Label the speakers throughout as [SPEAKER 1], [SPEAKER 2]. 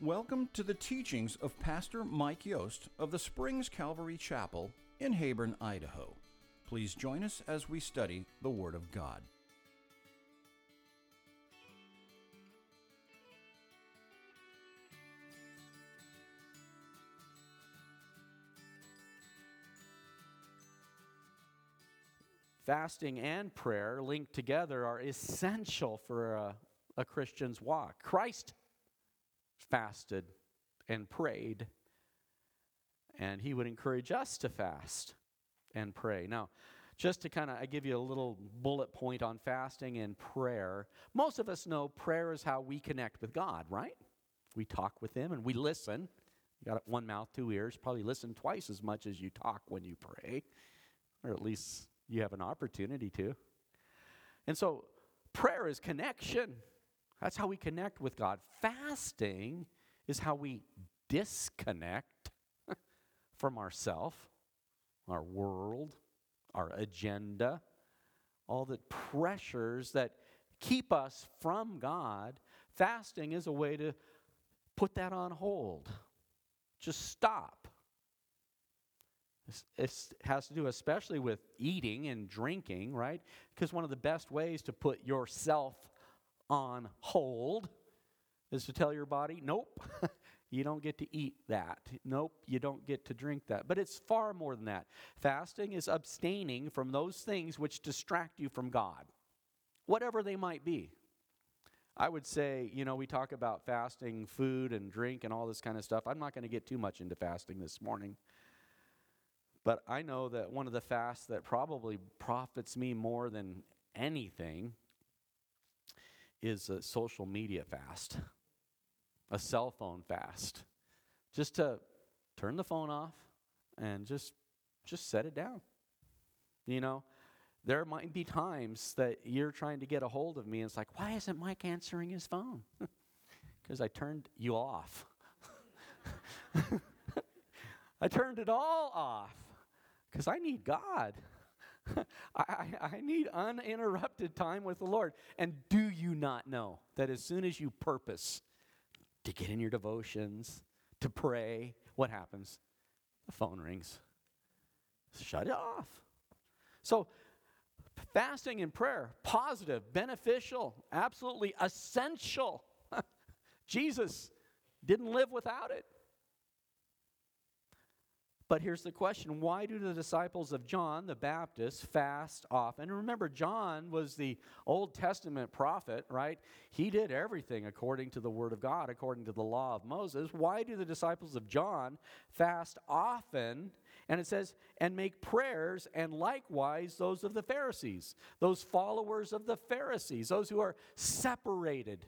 [SPEAKER 1] Welcome to the teachings of Pastor Mike Yost of the Springs Calvary Chapel in Heyburn, Idaho. Please join us as we study the Word of God.
[SPEAKER 2] fasting and prayer linked together are essential for a, a, Christian's walk. Christ fasted and prayed, and he would encourage us to fast and pray. Now, just to kind of I give you a little bullet point on fasting and prayer. Most of us know prayer is how we connect with God, right? We talk with him and we listen. You got one mouth, two ears, probably listen twice as much as you talk when you pray, or at least you have an opportunity to. And so prayer is connection. That's how we connect with God. Fasting is how we disconnect from ourself, our world, our agenda, all the pressures that keep us from God. Fasting is a way to put that on hold. Just stop it has to do especially with eating and drinking, right? Because one of the best ways to put yourself on hold is to tell your body, nope, you don't get to eat that. Nope, you don't get to drink that. But it's far more than that. Fasting is abstaining from those things which distract you from God, whatever they might be. I would say, you know, we talk about fasting, food, and drink, and all this kind of stuff. I'm not going to get too much into fasting this morning. But I know that one of the fasts that probably profits me more than anything is a social media fast, a cell phone fast. Just to turn the phone off and just just set it down. You know, there might be times that you're trying to get a hold of me and it's like, why isn't Mike answering his phone? Because I turned you off. I turned it all off because I need God. I, I, need uninterrupted time with the Lord. And do you not know that as soon as you purpose to get in your devotions, to pray, what happens? The phone rings. Shut it off. So, fasting and prayer, positive, beneficial, absolutely essential. Jesus didn't live without it. But here's the question why do the disciples of John the Baptist fast often? And remember, John was the Old Testament prophet, right? He did everything according to the Word of God, according to the law of Moses. Why do the disciples of John fast often? And it says, and make prayers, and likewise those of the Pharisees, those followers of the Pharisees, those who are separated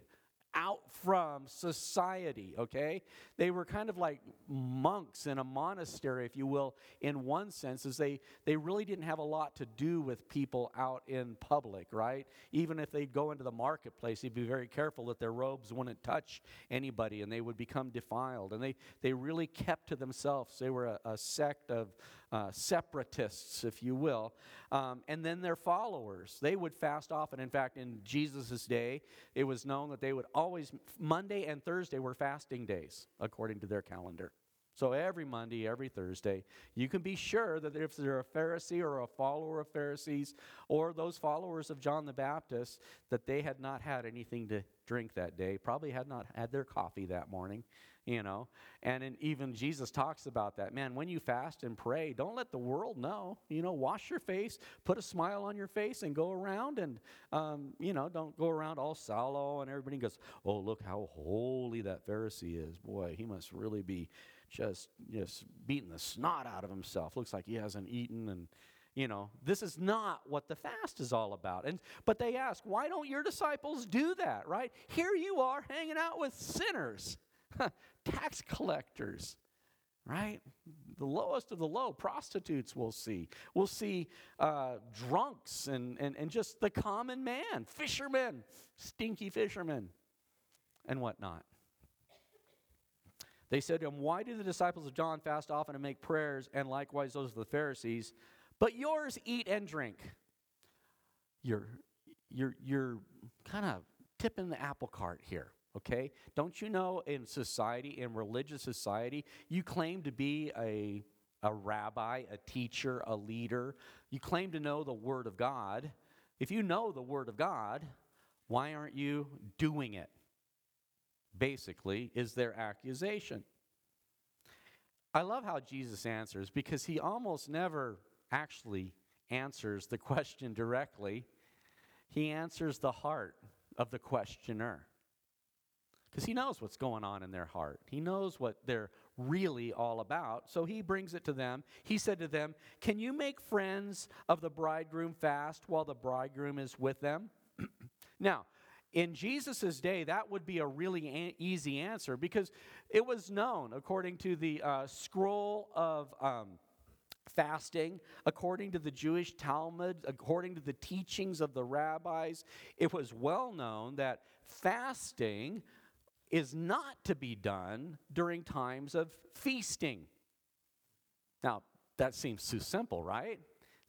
[SPEAKER 2] out from society, okay? They were kind of like monks in a monastery, if you will, in one sense, as they, they really didn't have a lot to do with people out in public, right? Even if they'd go into the marketplace, they'd be very careful that their robes wouldn't touch anybody and they would become defiled. And they, they really kept to themselves. They were a, a sect of uh, separatists, if you will. Um, and then their followers, they would fast often. In fact, in Jesus' day, it was known that they would always, Monday and Thursday were fasting days, according to their calendar. So every Monday, every Thursday, you can be sure that if they're a Pharisee or a follower of Pharisees or those followers of John the Baptist, that they had not had anything to drink that day, probably had not had their coffee that morning, you know. And in, even Jesus talks about that. Man, when you fast and pray, don't let the world know. You know, wash your face, put a smile on your face, and go around and, um, you know, don't go around all sallow and everybody goes, oh, look how holy that Pharisee is. Boy, he must really be just, just beating the snot out of himself. Looks like he hasn't eaten and you know this is not what the fast is all about and but they ask why don't your disciples do that right here you are hanging out with sinners tax collectors, right? The lowest of the low, prostitutes we'll see. We'll see uh, drunks and, and, and just the common man, fishermen, stinky fishermen, and whatnot. They said to him, Why do the disciples of John fast often and make prayers, and likewise those of the Pharisees, but yours eat and drink? You're, you're, you're kind of tipping the apple cart here. Okay? Don't you know in society, in religious society, you claim to be a, a rabbi, a teacher, a leader. You claim to know the Word of God. If you know the Word of God, why aren't you doing it? Basically, is their accusation. I love how Jesus answers because he almost never actually answers the question directly. He answers the heart of the questioner because he knows what's going on in their heart. He knows what they're really all about. So he brings it to them. He said to them, Can you make friends of the bridegroom fast while the bridegroom is with them? now, in Jesus' day, that would be a really a- easy answer because it was known, according to the uh, scroll of. Um, fasting, according to the Jewish Talmud, according to the teachings of the rabbis, it was well known that fasting is not to be done during times of feasting. Now, that seems too simple, right?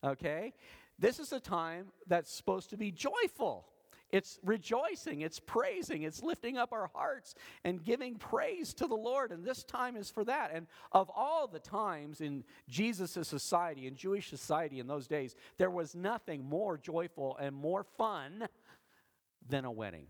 [SPEAKER 2] Okay? This is a time that's supposed to be joyful. It's rejoicing, it's praising, it's lifting up our hearts and giving praise to the Lord. And this time is for that. And of all the times in Jesus' society, in Jewish society in those days, there was nothing more joyful and more fun than a wedding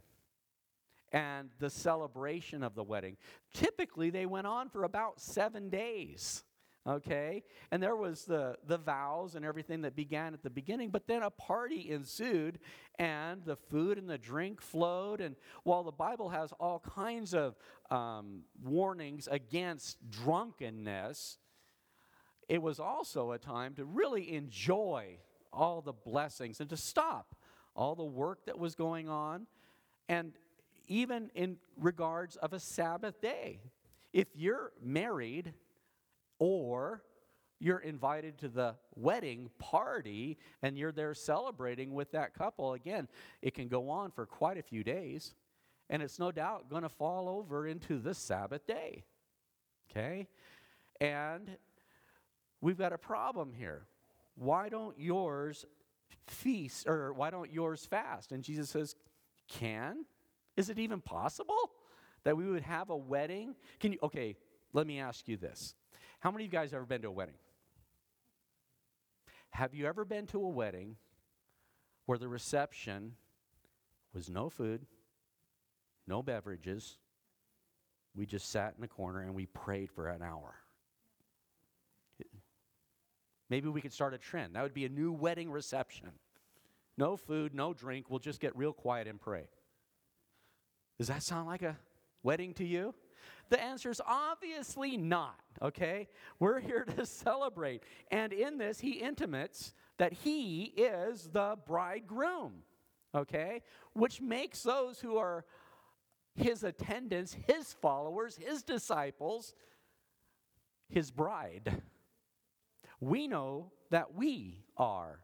[SPEAKER 2] and the celebration of the wedding. Typically, they went on for about seven days okay? And there was the the vows and everything that began at the beginning but then a party ensued and the food and the drink flowed. And while the bible has all kinds of um, warnings against drunkenness it was also a time to really enjoy all the blessings and to stop all the work that was going on. And even in regards of a sabbath day if you're married or you're invited to the wedding party and you're there celebrating with that couple. Again, it can go on for quite a few days, and it's no doubt going to fall over into the Sabbath day. Okay? And we've got a problem here. Why don't yours feast, or why don't yours fast? And Jesus says, Can? Is it even possible that we would have a wedding? Can you, okay, let me ask you this. How many of you guys have ever been to a wedding? Have you ever been to a wedding where the reception was no food, no beverages? We just sat in the corner and we prayed for an hour. Maybe we could start a trend. That would be a new wedding reception. No food, no drink. We'll just get real quiet and pray. Does that sound like a wedding to you? The answer is obviously not, okay? We're here to celebrate. And in this, he intimates that he is the bridegroom, okay? Which makes those who are his attendants, his followers, his disciples, his bride. We know that we are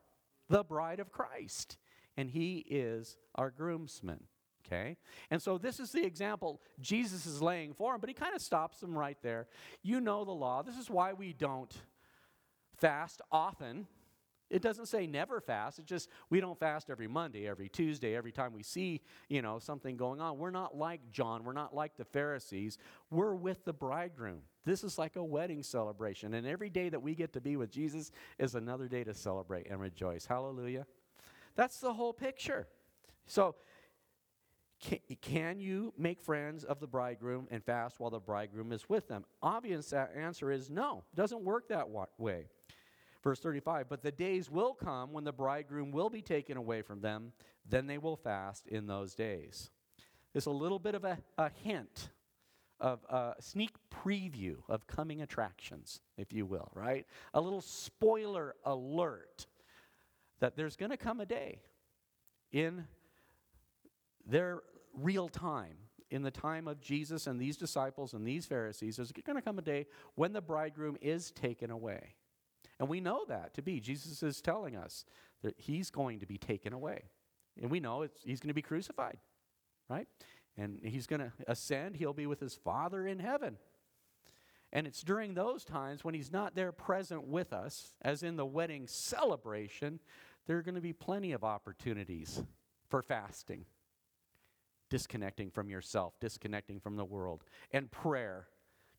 [SPEAKER 2] the bride of Christ, and he is our groomsman. Okay? And so this is the example Jesus is laying for him, but he kind of stops them right there. You know the law. This is why we don't fast often. It doesn't say never fast. It's just we don't fast every Monday, every Tuesday, every time we see, you know, something going on. We're not like John. We're not like the Pharisees. We're with the bridegroom. This is like a wedding celebration. And every day that we get to be with Jesus is another day to celebrate and rejoice. Hallelujah. That's the whole picture. So can, can, you make friends of the bridegroom and fast while the bridegroom is with them? Obvious answer is no. It doesn't work that way. Verse 35 But the days will come when the bridegroom will be taken away from them, then they will fast in those days. It's a little bit of a, a hint of a sneak preview of coming attractions, if you will, right? A little spoiler alert that there's going to come a day in their real time, in the time of Jesus and these disciples and these Pharisees, there's going to come a day when the bridegroom is taken away. And we know that to be. Jesus is telling us that he's going to be taken away. And we know he's going to be crucified, right? And he's going to ascend. He'll be with his Father in heaven. And it's during those times when he's not there present with us, as in the wedding celebration, there are going to be plenty of opportunities for fasting disconnecting from yourself, disconnecting from the world, and prayer,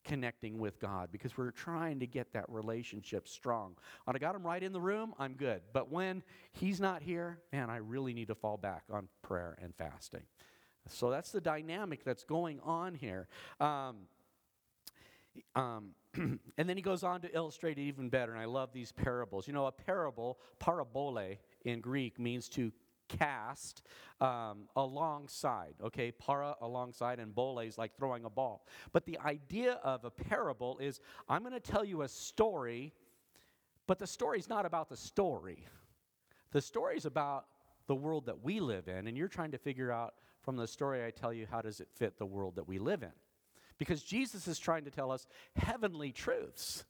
[SPEAKER 2] connecting with God because we're trying to get that relationship strong. When I got him right in the room, I'm good. But when he's not here, man, I really need to fall back on prayer and fasting. So that's the dynamic that's going on here. Um, um, and then he goes on to illustrate it even better, and I love these parables. You know, a parable, parabole in Greek, means to cast um, alongside. Okay, para alongside, and bole is like throwing a ball. But the idea of a parable is I'm going to tell you a story, but the story is not about the story. The story is about the world that we live in, and you're trying to figure out from the story I tell you how does it fit the world that we live in. Because Jesus is trying to tell us heavenly truths.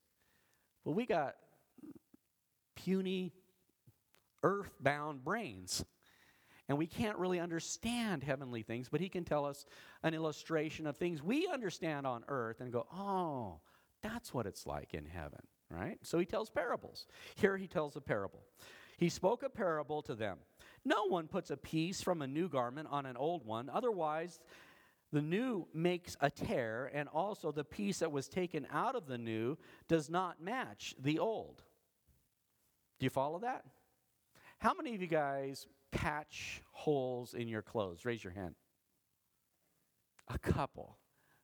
[SPEAKER 2] Well, we got puny, earthbound brains. And we can't really understand heavenly things, but he can tell us an illustration of things we understand on earth and go, oh, that's what it's like in heaven, right? So he tells parables. Here he tells a parable. He spoke a parable to them. No one puts a piece from a new garment on an old one, otherwise, the new makes a tear, and also the piece that was taken out of the new does not match the old. Do you follow that? How many of you guys patch holes in your clothes? Raise your hand. A couple.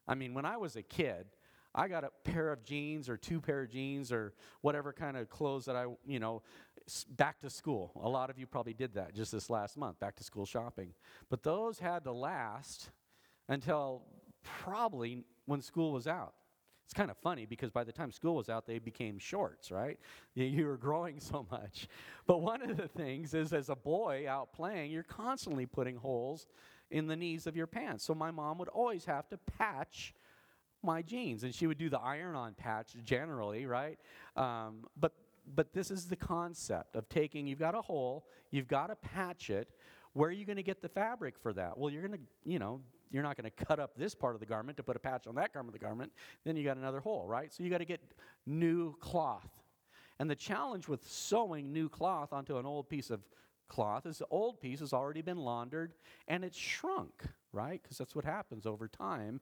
[SPEAKER 2] I mean, when I was a kid, I got a pair of jeans or two pair of jeans or whatever kind of clothes that I, you know, back to school. A lot of you probably did that just this last month, back to school shopping. But those had to last until probably when school was out. It's kind of funny because by the time school was out, they became shorts, right? You were growing so much. But one of the things is, as a boy out playing, you're constantly putting holes in the knees of your pants. So my mom would always have to patch my jeans, and she would do the iron-on patch generally, right? Um, but but this is the concept of taking. You've got a hole, you've got to patch it. Where are you going to get the fabric for that? Well, you're going to, you know, you're not going to cut up this part of the garment to put a patch on that garment of the garment. Then you got another hole, right? So you got to get new cloth. And the challenge with sewing new cloth onto an old piece of cloth is the old piece has already been laundered and it's shrunk, right? Because that's what happens over time.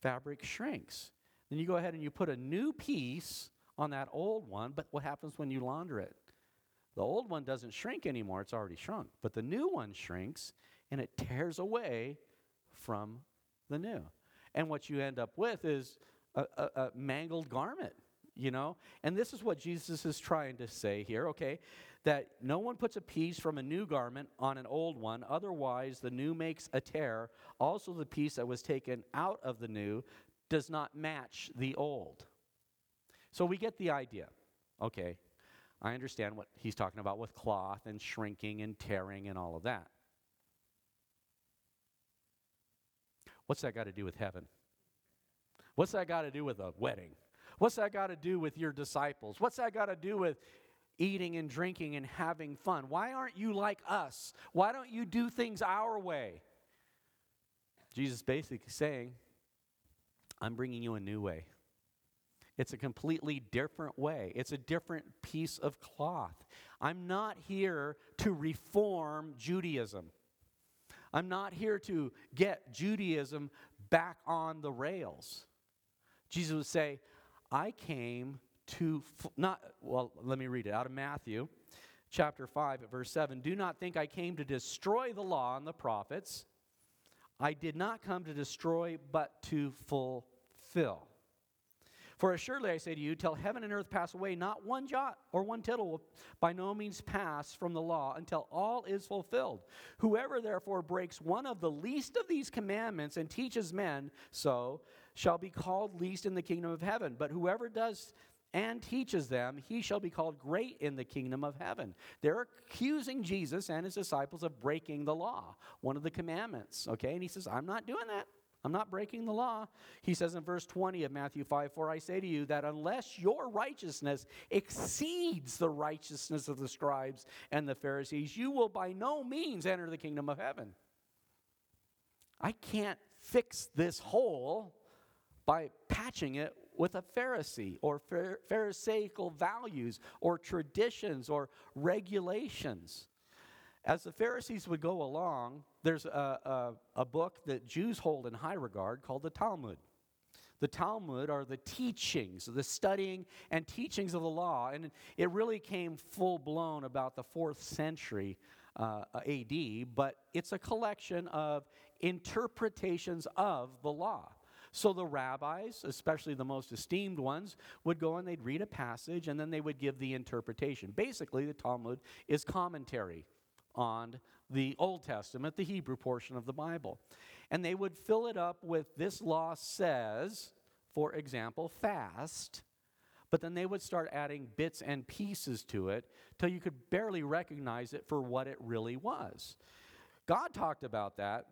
[SPEAKER 2] Fabric shrinks. Then you go ahead and you put a new piece on that old one, but what happens when you launder it? The old one doesn't shrink anymore, it's already shrunk. But the new one shrinks and it tears away from the new. And what you end up with is a, a, a mangled garment, you know? And this is what Jesus is trying to say here, okay? That no one puts a piece from a new garment on an old one, otherwise, the new makes a tear. Also, the piece that was taken out of the new does not match the old. So we get the idea. Okay, I understand what he's talking about with cloth and shrinking and tearing and all of that. What's that got to do with heaven? What's that got to do with a wedding? What's that got to do with your disciples? What's that got to do with eating and drinking and having fun? Why aren't you like us? Why don't you do things our way? Jesus basically saying, I'm bringing you a new way. It's a completely different way. It's a different piece of cloth. I'm not here to reform Judaism. I'm not here to get Judaism back on the rails. Jesus would say, I came to, f- not, well, let me read it out of Matthew chapter 5 at verse 7. Do not think I came to destroy the law and the prophets. I did not come to destroy, but to fulfill. For assuredly I say to you, till heaven and earth pass away, not one jot or one tittle will by no means pass from the law until all is fulfilled. Whoever therefore breaks one of the least of these commandments and teaches men so shall be called least in the kingdom of heaven. But whoever does and teaches them, he shall be called great in the kingdom of heaven. They're accusing Jesus and his disciples of breaking the law, one of the commandments. Okay, and he says, I'm not doing that. I'm not breaking the law. He says in verse 20 of Matthew 5 For I say to you that unless your righteousness exceeds the righteousness of the scribes and the Pharisees, you will by no means enter the kingdom of heaven. I can't fix this hole by patching it with a Pharisee or Pharisaical values or traditions or regulations. As the Pharisees would go along, there's a, a, a book that Jews hold in high regard called the Talmud. The Talmud are the teachings, the studying and teachings of the law. And it really came full blown about the fourth century uh, AD, but it's a collection of interpretations of the law. So the rabbis, especially the most esteemed ones, would go and they'd read a passage and then they would give the interpretation. Basically, the Talmud is commentary on the Old Testament, the Hebrew portion of the Bible. And they would fill it up with this law says, for example, fast. But then they would start adding bits and pieces to it till you could barely recognize it for what it really was. God talked about that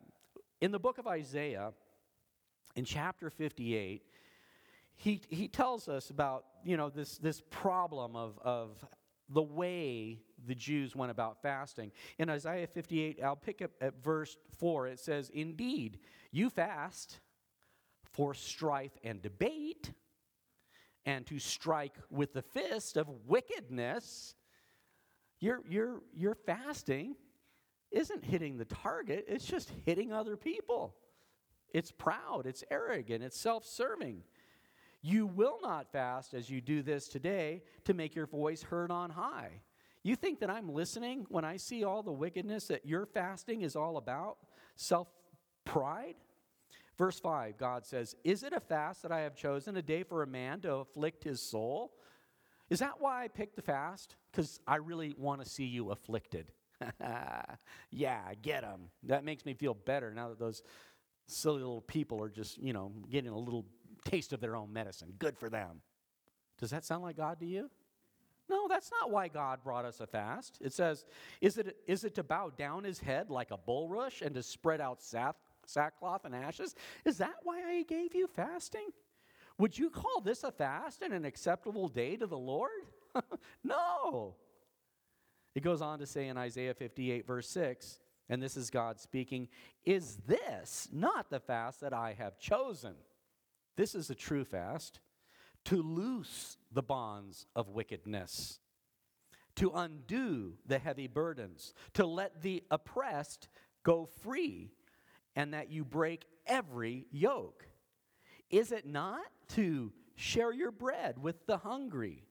[SPEAKER 2] in the book of Isaiah, in chapter 58. He, he tells us about you know this, this problem of, of the way the Jews went about fasting. In Isaiah 58, I'll pick up at verse 4. It says, Indeed, you fast for strife and debate, and to strike with the fist of wickedness. Your, your, your fasting isn't hitting the target, it's just hitting other people. It's proud, it's arrogant, it's self serving. You will not fast as you do this today to make your voice heard on high. You think that I'm listening when I see all the wickedness that your fasting is all about? Self pride? Verse 5, God says, Is it a fast that I have chosen, a day for a man to afflict his soul? Is that why I picked the fast? Because I really want to see you afflicted. yeah, get them. That makes me feel better now that those silly little people are just, you know, getting a little taste of their own medicine. Good for them. Does that sound like God to you? No, that's not why God brought us a fast. It says, is it, is it to bow down his head like a bulrush and to spread out sack, sackcloth and ashes? Is that why I gave you fasting? Would you call this a fast and an acceptable day to the Lord? no. It goes on to say in Isaiah 58, verse 6, and this is God speaking, Is this not the fast that I have chosen? This is a true fast to loose the bonds of wickedness, to undo the heavy burdens, to let the oppressed go free, and that you break every yoke. Is it not to share your bread with the hungry?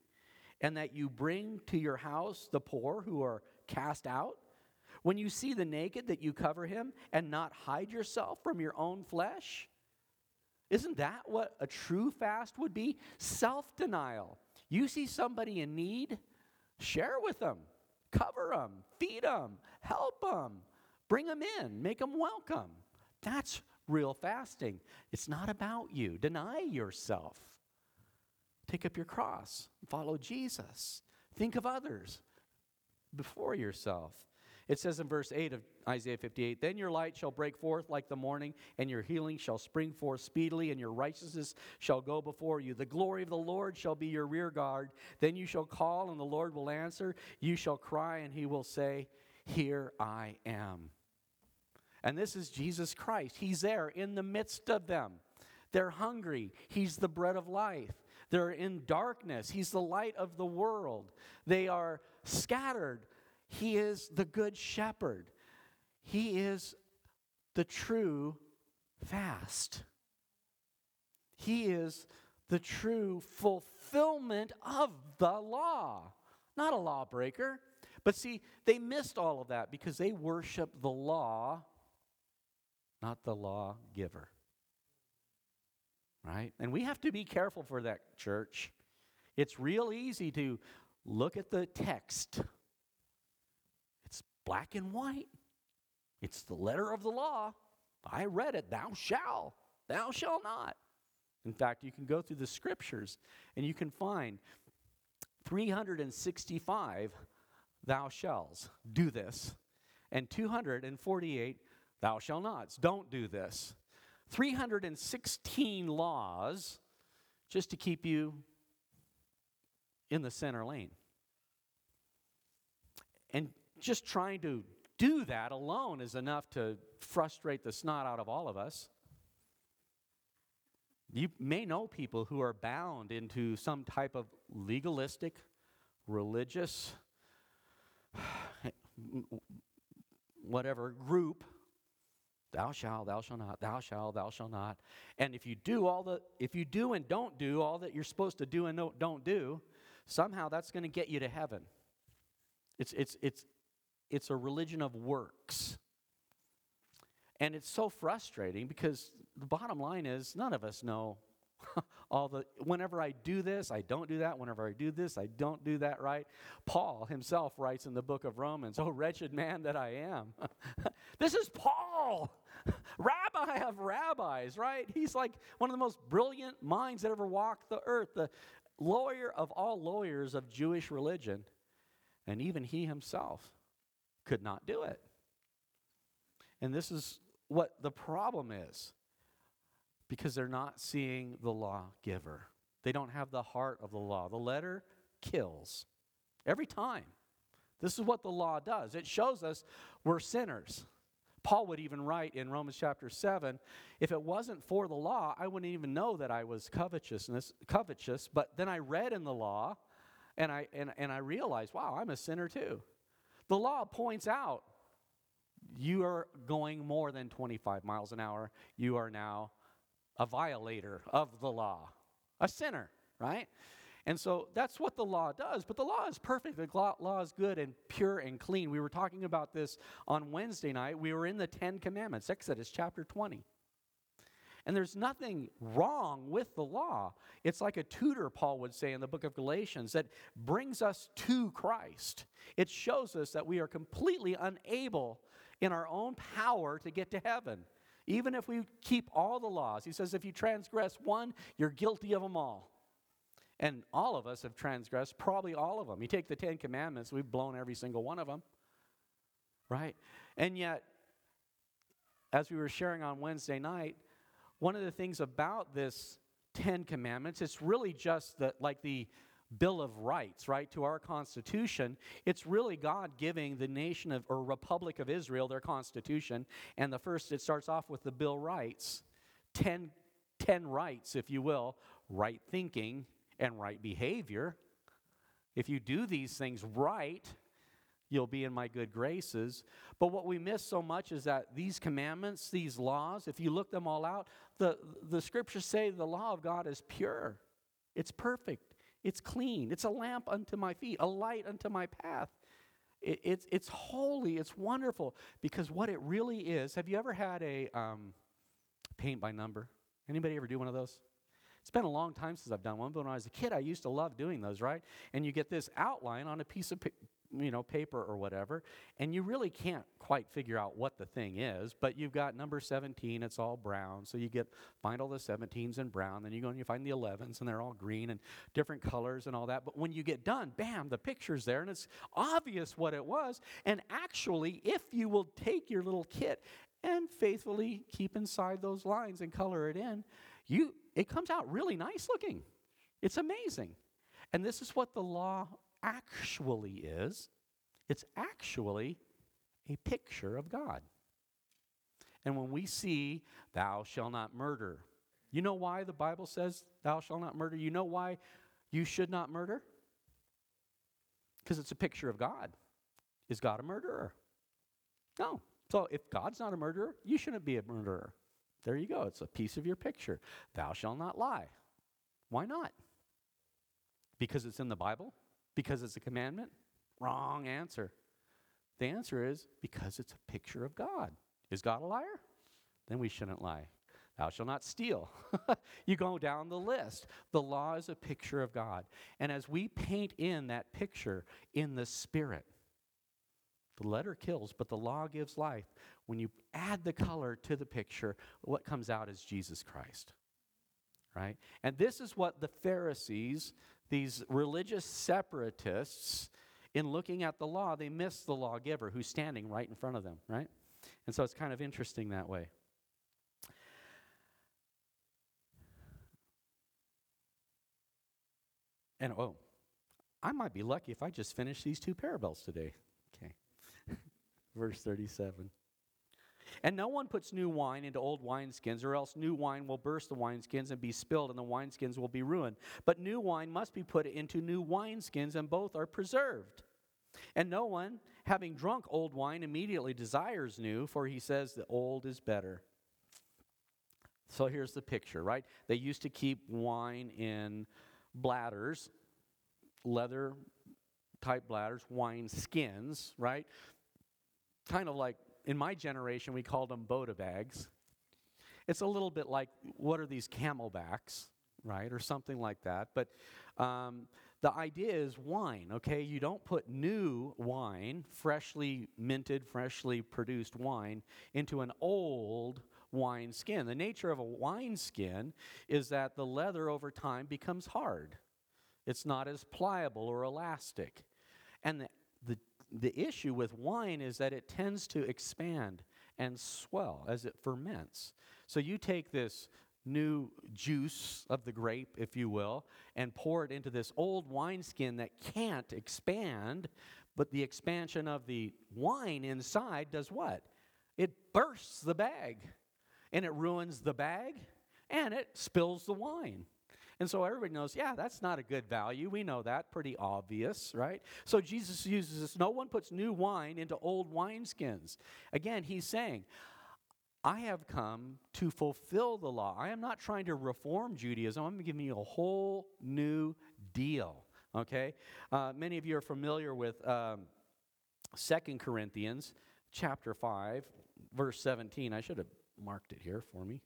[SPEAKER 2] and that you bring to your house the poor who are cast out? When you see the naked, that you cover him and not hide yourself from your own flesh? Isn't that what a true fast would be? Self denial. You see somebody in need, share with them, cover them, feed them, help them, bring them in, make them welcome. That's real fasting. It's not about you. Deny yourself. Take up your cross, follow Jesus. Think of others before yourself. It says in verse 8 of Isaiah 58 Then your light shall break forth like the morning, and your healing shall spring forth speedily, and your righteousness shall go before you. The glory of the Lord shall be your rear guard. Then you shall call, and the Lord will answer. You shall cry, and he will say, Here I am. And this is Jesus Christ. He's there in the midst of them. They're hungry, He's the bread of life. They're in darkness. He's the light of the world. They are scattered. He is the good shepherd. He is the true fast. He is the true fulfillment of the law, not a lawbreaker. But see, they missed all of that because they worship the law, not the lawgiver right? And we have to be careful for that, church. It's real easy to look at the text, black and white, it's the letter of the law. I read it, thou shalt, thou shalt not. In fact, you can go through the scriptures and you can find 365 thou shalls, do this, and 248 thou shalt nots, don't do this. 316 laws just to keep you in the center lane. And just trying to do that alone is enough to frustrate the snot out of all of us. You may know people who are bound into some type of legalistic, religious whatever group thou shalt thou shalt not thou shalt thou shalt not and if you do all the if you do and don't do all that you're supposed to do and don't do somehow that's going to get you to heaven it's it's it's it's a religion of works and it's so frustrating because the bottom line is none of us know all the whenever I do this, I don't do that. Whenever I do this, I don't do that right. Paul himself writes in the book of Romans, "Oh wretched man that I am." this is Paul, rabbi of rabbis, right? He's like one of the most brilliant minds that ever walked the earth, the lawyer of all lawyers of Jewish religion. And even he himself could not do it. And this is what the problem is because they're not seeing the lawgiver. They don't have the heart of the law. The letter kills every time. This is what the law does it shows us we're sinners. Paul would even write in Romans chapter 7 if it wasn't for the law, I wouldn't even know that I was covetousness, covetous. But then I read in the law and I, and, and I realized, wow, I'm a sinner too. The law points out you are going more than 25 miles an hour. You are now a violator of the law, a sinner, right? And so that's what the law does. But the law is perfect. The law is good and pure and clean. We were talking about this on Wednesday night. We were in the Ten Commandments, Exodus chapter 20. And there's nothing wrong with the law. It's like a tutor, Paul would say in the book of Galatians, that brings us to Christ. It shows us that we are completely unable in our own power to get to heaven. Even if we keep all the laws, he says, if you transgress one, you're guilty of them all. And all of us have transgressed, probably all of them. You take the Ten Commandments, we've blown every single one of them, right? And yet, as we were sharing on Wednesday night, one of the things about this Ten Commandments, it's really just the, like the Bill of Rights, right, to our Constitution, it's really God giving the nation of, or Republic of Israel their Constitution. And the first, it starts off with the Bill Rights ten, ten rights, if you will, right thinking and right behavior. If you do these things right, you'll be in my good graces. But what we miss so much is that these commandments, these laws, if you look them all out, the, the scriptures say the law of God is pure, it's perfect. It's clean. It's a lamp unto my feet, a light unto my path. It, it's, it's holy. It's wonderful because what it really is. Have you ever had a um, paint by number? Anybody ever do one of those? It's been a long time since I've done one, but when I was a kid, I used to love doing those, right? And you get this outline on a piece of you know, paper or whatever, and you really can't quite figure out what the thing is, but you've got number 17, it's all brown, so you get find all the 17s in brown, then you go and you find the 11s and they're all green and different colors and all that. But when you get done, bam, the picture's there and it's obvious what it was. And actually, if you will take your little kit and faithfully keep inside those lines and color it in, you it comes out really nice looking. It's amazing. And this is what the law actually is it's actually a picture of God. And when we see, thou shalt not murder, you know why the Bible says, thou shalt not murder? You know why you should not murder? Because it's a picture of God. Is God a murderer? No. So if God's not a murderer, you shouldn't be a murderer. There you go. It's a piece of your picture. Thou shalt not lie. Why not? Because it's in the Bible? Because it's a commandment? Wrong answer. The answer is because it's a picture of God. Is God a liar? Then we shouldn't lie. Thou shalt not steal. you go down the list. The law is a picture of God. And as we paint in that picture in the Spirit, the letter kills, but the law gives life. When you add the color to the picture, what comes out is Jesus Christ. Right? And this is what the Pharisees these religious separatists, in looking at the law, they miss the lawgiver who's standing right in front of them, right? And so it's kind of interesting that way. And oh, I might be lucky if I just finish these two parables today. Okay. Verse 37. And no one puts new wine into old wineskins, or else new wine will burst the wineskins and be spilled, and the wineskins will be ruined. But new wine must be put into new wineskins, and both are preserved. And no one, having drunk old wine, immediately desires new, for he says the old is better. So here's the picture, right? They used to keep wine in bladders, leather type bladders, wine skins, right? Kind of like in my generation, we called them Bota bags. It's a little bit like what are these camelbacks, right? Or something like that. But um, the idea is wine, okay? You don't put new wine, freshly minted, freshly produced wine, into an old wine skin. The nature of a wine skin is that the leather over time becomes hard. It's not as pliable or elastic. And the, the, issue with wine is that it tends to expand and swell as it ferments. So you take this new juice of the grape, if you will, and pour it into this old wineskin that can't expand, but the expansion of the wine inside does what? It bursts the bag and it ruins the bag and it spills the wine. And so everybody knows, yeah, that's not a good value. We know that, pretty obvious, right? So Jesus uses this no one puts new wine into old wineskins. Again, he's saying, I have come to fulfill the law. I am not trying to reform Judaism. I'm giving you a whole new deal. Okay? Uh, many of you are familiar with um, 2 Corinthians chapter 5, verse 17. I should have marked it here for me.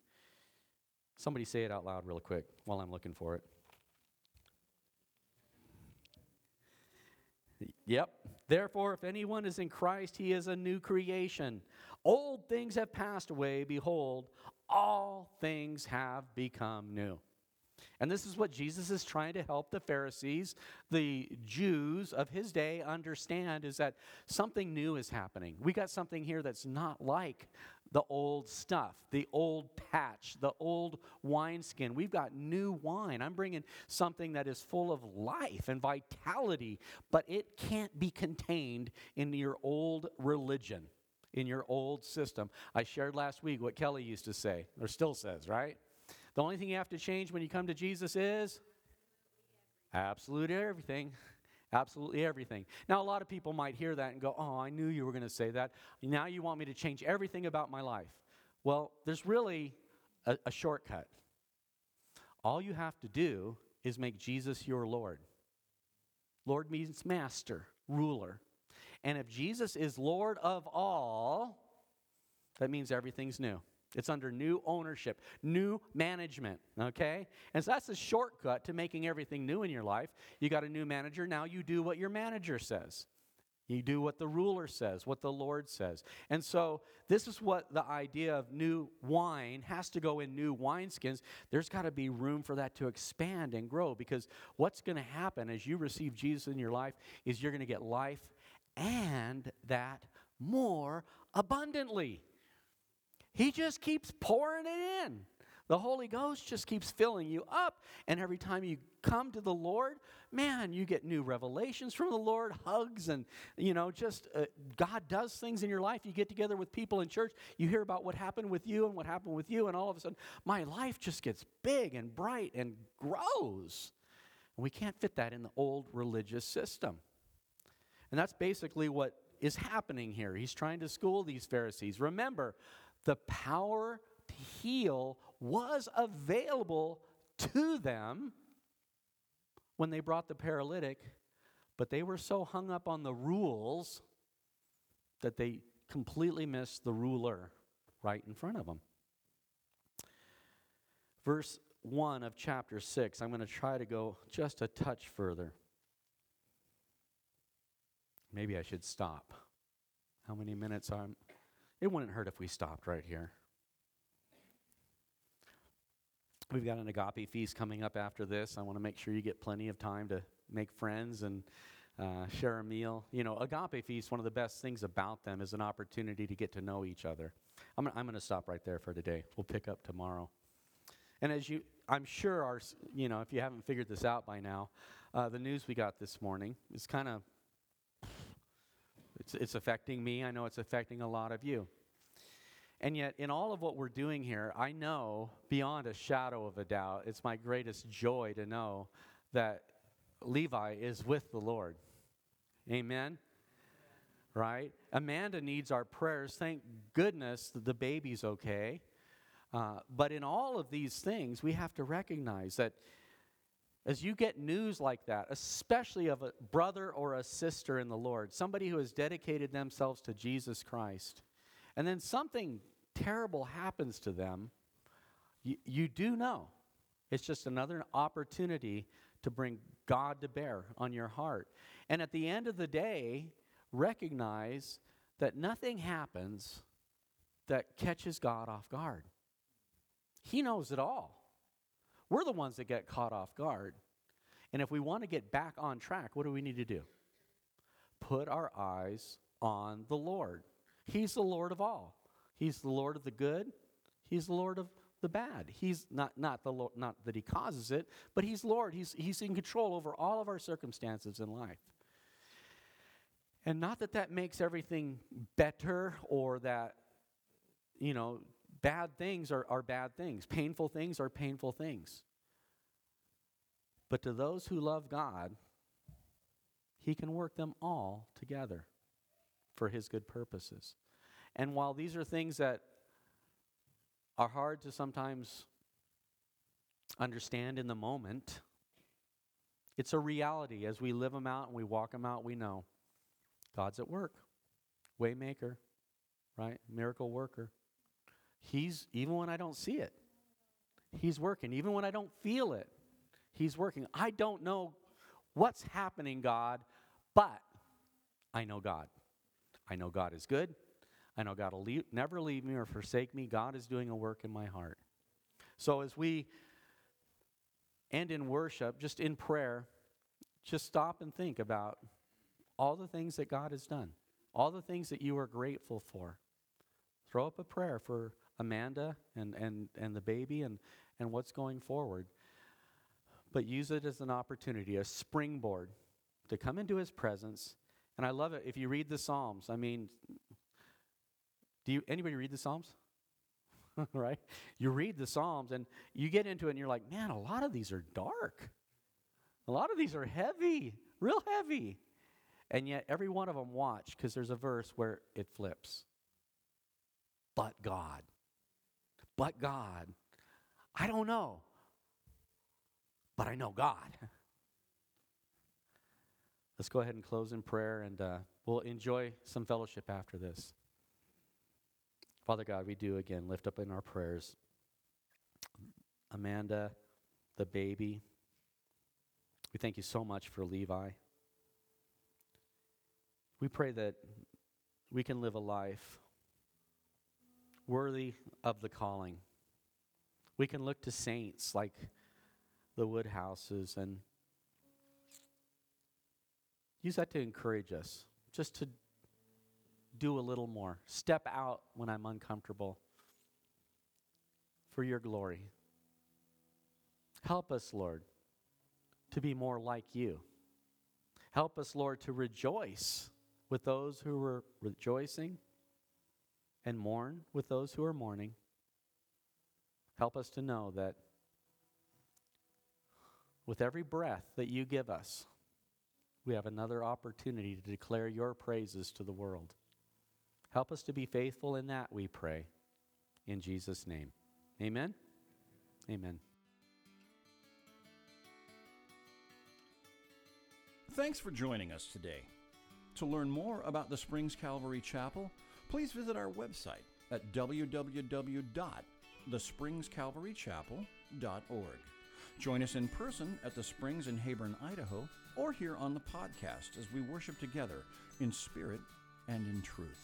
[SPEAKER 2] Somebody say it out loud, real quick, while I'm looking for it. Yep. Therefore, if anyone is in Christ, he is a new creation. Old things have passed away. Behold, all things have become new. And this is what Jesus is trying to help the Pharisees, the Jews of his day, understand is that something new is happening. We got something here that's not like the old stuff, the old patch, the old wineskin. We've got new wine. I'm bringing something that is full of life and vitality, but it can't be contained in your old religion, in your old system. I shared last week what Kelly used to say, or still says, right? The only thing you have to change when you come to Jesus is absolute everything. Absolutely everything. Now, a lot of people might hear that and go, Oh, I knew you were going to say that. Now you want me to change everything about my life. Well, there's really a, a shortcut. All you have to do is make Jesus your Lord. Lord means master, ruler. And if Jesus is Lord of all, that means everything's new. It's under new ownership, new management, okay? And so that's a shortcut to making everything new in your life. You got a new manager, now you do what your manager says. You do what the ruler says, what the Lord says. And so, this is what the idea of new wine has to go in new wineskins. There's got to be room for that to expand and grow because what's going to happen as you receive Jesus in your life is you're going to get life and that more abundantly. He just keeps pouring it in. The Holy Ghost just keeps filling you up. And every time you come to the Lord, man, you get new revelations from the Lord, hugs, and, you know, just uh, God does things in your life. You get together with people in church, you hear about what happened with you and what happened with you, and all of a sudden, my life just gets big and bright and grows. And we can't fit that in the old religious system. And that's basically what is happening here. He's trying to school these Pharisees. Remember, the power to heal was available to them when they brought the paralytic, but they were so hung up on the rules that they completely missed the ruler right in front of them. Verse 1 of chapter 6, I'm going to try to go just a touch further. Maybe I should stop. How many minutes are it wouldn't hurt if we stopped right here. We've got an agape feast coming up after this. I want to make sure you get plenty of time to make friends and uh, share a meal. You know, agape feast, one of the best things about them is an opportunity to get to know each other. I'm, I'm going to stop right there for today. We'll pick up tomorrow. And as you, I'm sure, our, you know, if you haven't figured this out by now, uh, the news we got this morning is kind of it's, it's affecting me. I know it's affecting a lot of you. And yet, in all of what we're doing here, I know beyond a shadow of a doubt, it's my greatest joy to know that Levi is with the Lord. Amen. right? Amanda needs our prayers. Thank goodness the baby's okay. Uh, but in all of these things, we have to recognize that as you get news like that, especially of a brother or a sister in the Lord, somebody who has dedicated themselves to Jesus Christ, and then something terrible happens to them, you, you do know. It's just another opportunity to bring God to bear on your heart. And at the end of the day, recognize that nothing happens that catches God off guard. He knows it all. We're the ones that get caught off guard. And if we want to get back on track, what do we need to do? Put our eyes on the Lord. He's the Lord of all. He's the Lord of the good. He's the Lord of the bad. He's not, not, the Lord, not that he causes it, but he's Lord. He's, he's in control over all of our circumstances in life. And not that that makes everything better or that, you know, bad things are, are bad things, painful things are painful things. But to those who love God, he can work them all together for his good purposes. And while these are things that are hard to sometimes understand in the moment, it's a reality. As we live them out and we walk them out, we know God's at work. Waymaker, right? Miracle worker. He's, even when I don't see it, He's working. Even when I don't feel it, He's working. I don't know what's happening, God, but I know God. I know God is good. I know God will leave, never leave me or forsake me. God is doing a work in my heart. So as we end in worship, just in prayer, just stop and think about all the things that God has done, all the things that you are grateful for. Throw up a prayer for Amanda and, and, and the baby and, and what's going forward. But use it as an opportunity, a springboard to come into his presence. And I love it if you read the Psalms. I mean, do you anybody read the Psalms? right? You read the Psalms and you get into it and you're like, man, a lot of these are dark. A lot of these are heavy, real heavy. And yet every one of them watch because there's a verse where it flips. But God but God. I don't know, but I know God. Let's go ahead and close in prayer, and uh, we'll enjoy some fellowship after this. Father God, we do again lift up in our prayers Amanda, the baby. We thank you so much for Levi. We pray that we can live a life worthy of the calling. We can look to saints like the Woodhouses and use that to encourage us, just to do a little more. Step out when I'm uncomfortable for your glory. Help us, Lord, to be more like you. Help us, Lord, to rejoice with those who are rejoicing and mourn with those who are mourning. Help us to know that with every breath that you give us, we have another opportunity to declare your praises to the world. Help us to be faithful in that, we pray. In Jesus' name. Amen. Amen.
[SPEAKER 1] Thanks for joining us today. To learn more about the Springs Calvary Chapel, please visit our website at www.thespringscalvarychapel.org. Join us in person at the Springs in Heyburn, Idaho, or here on the podcast as we worship together in spirit and in truth.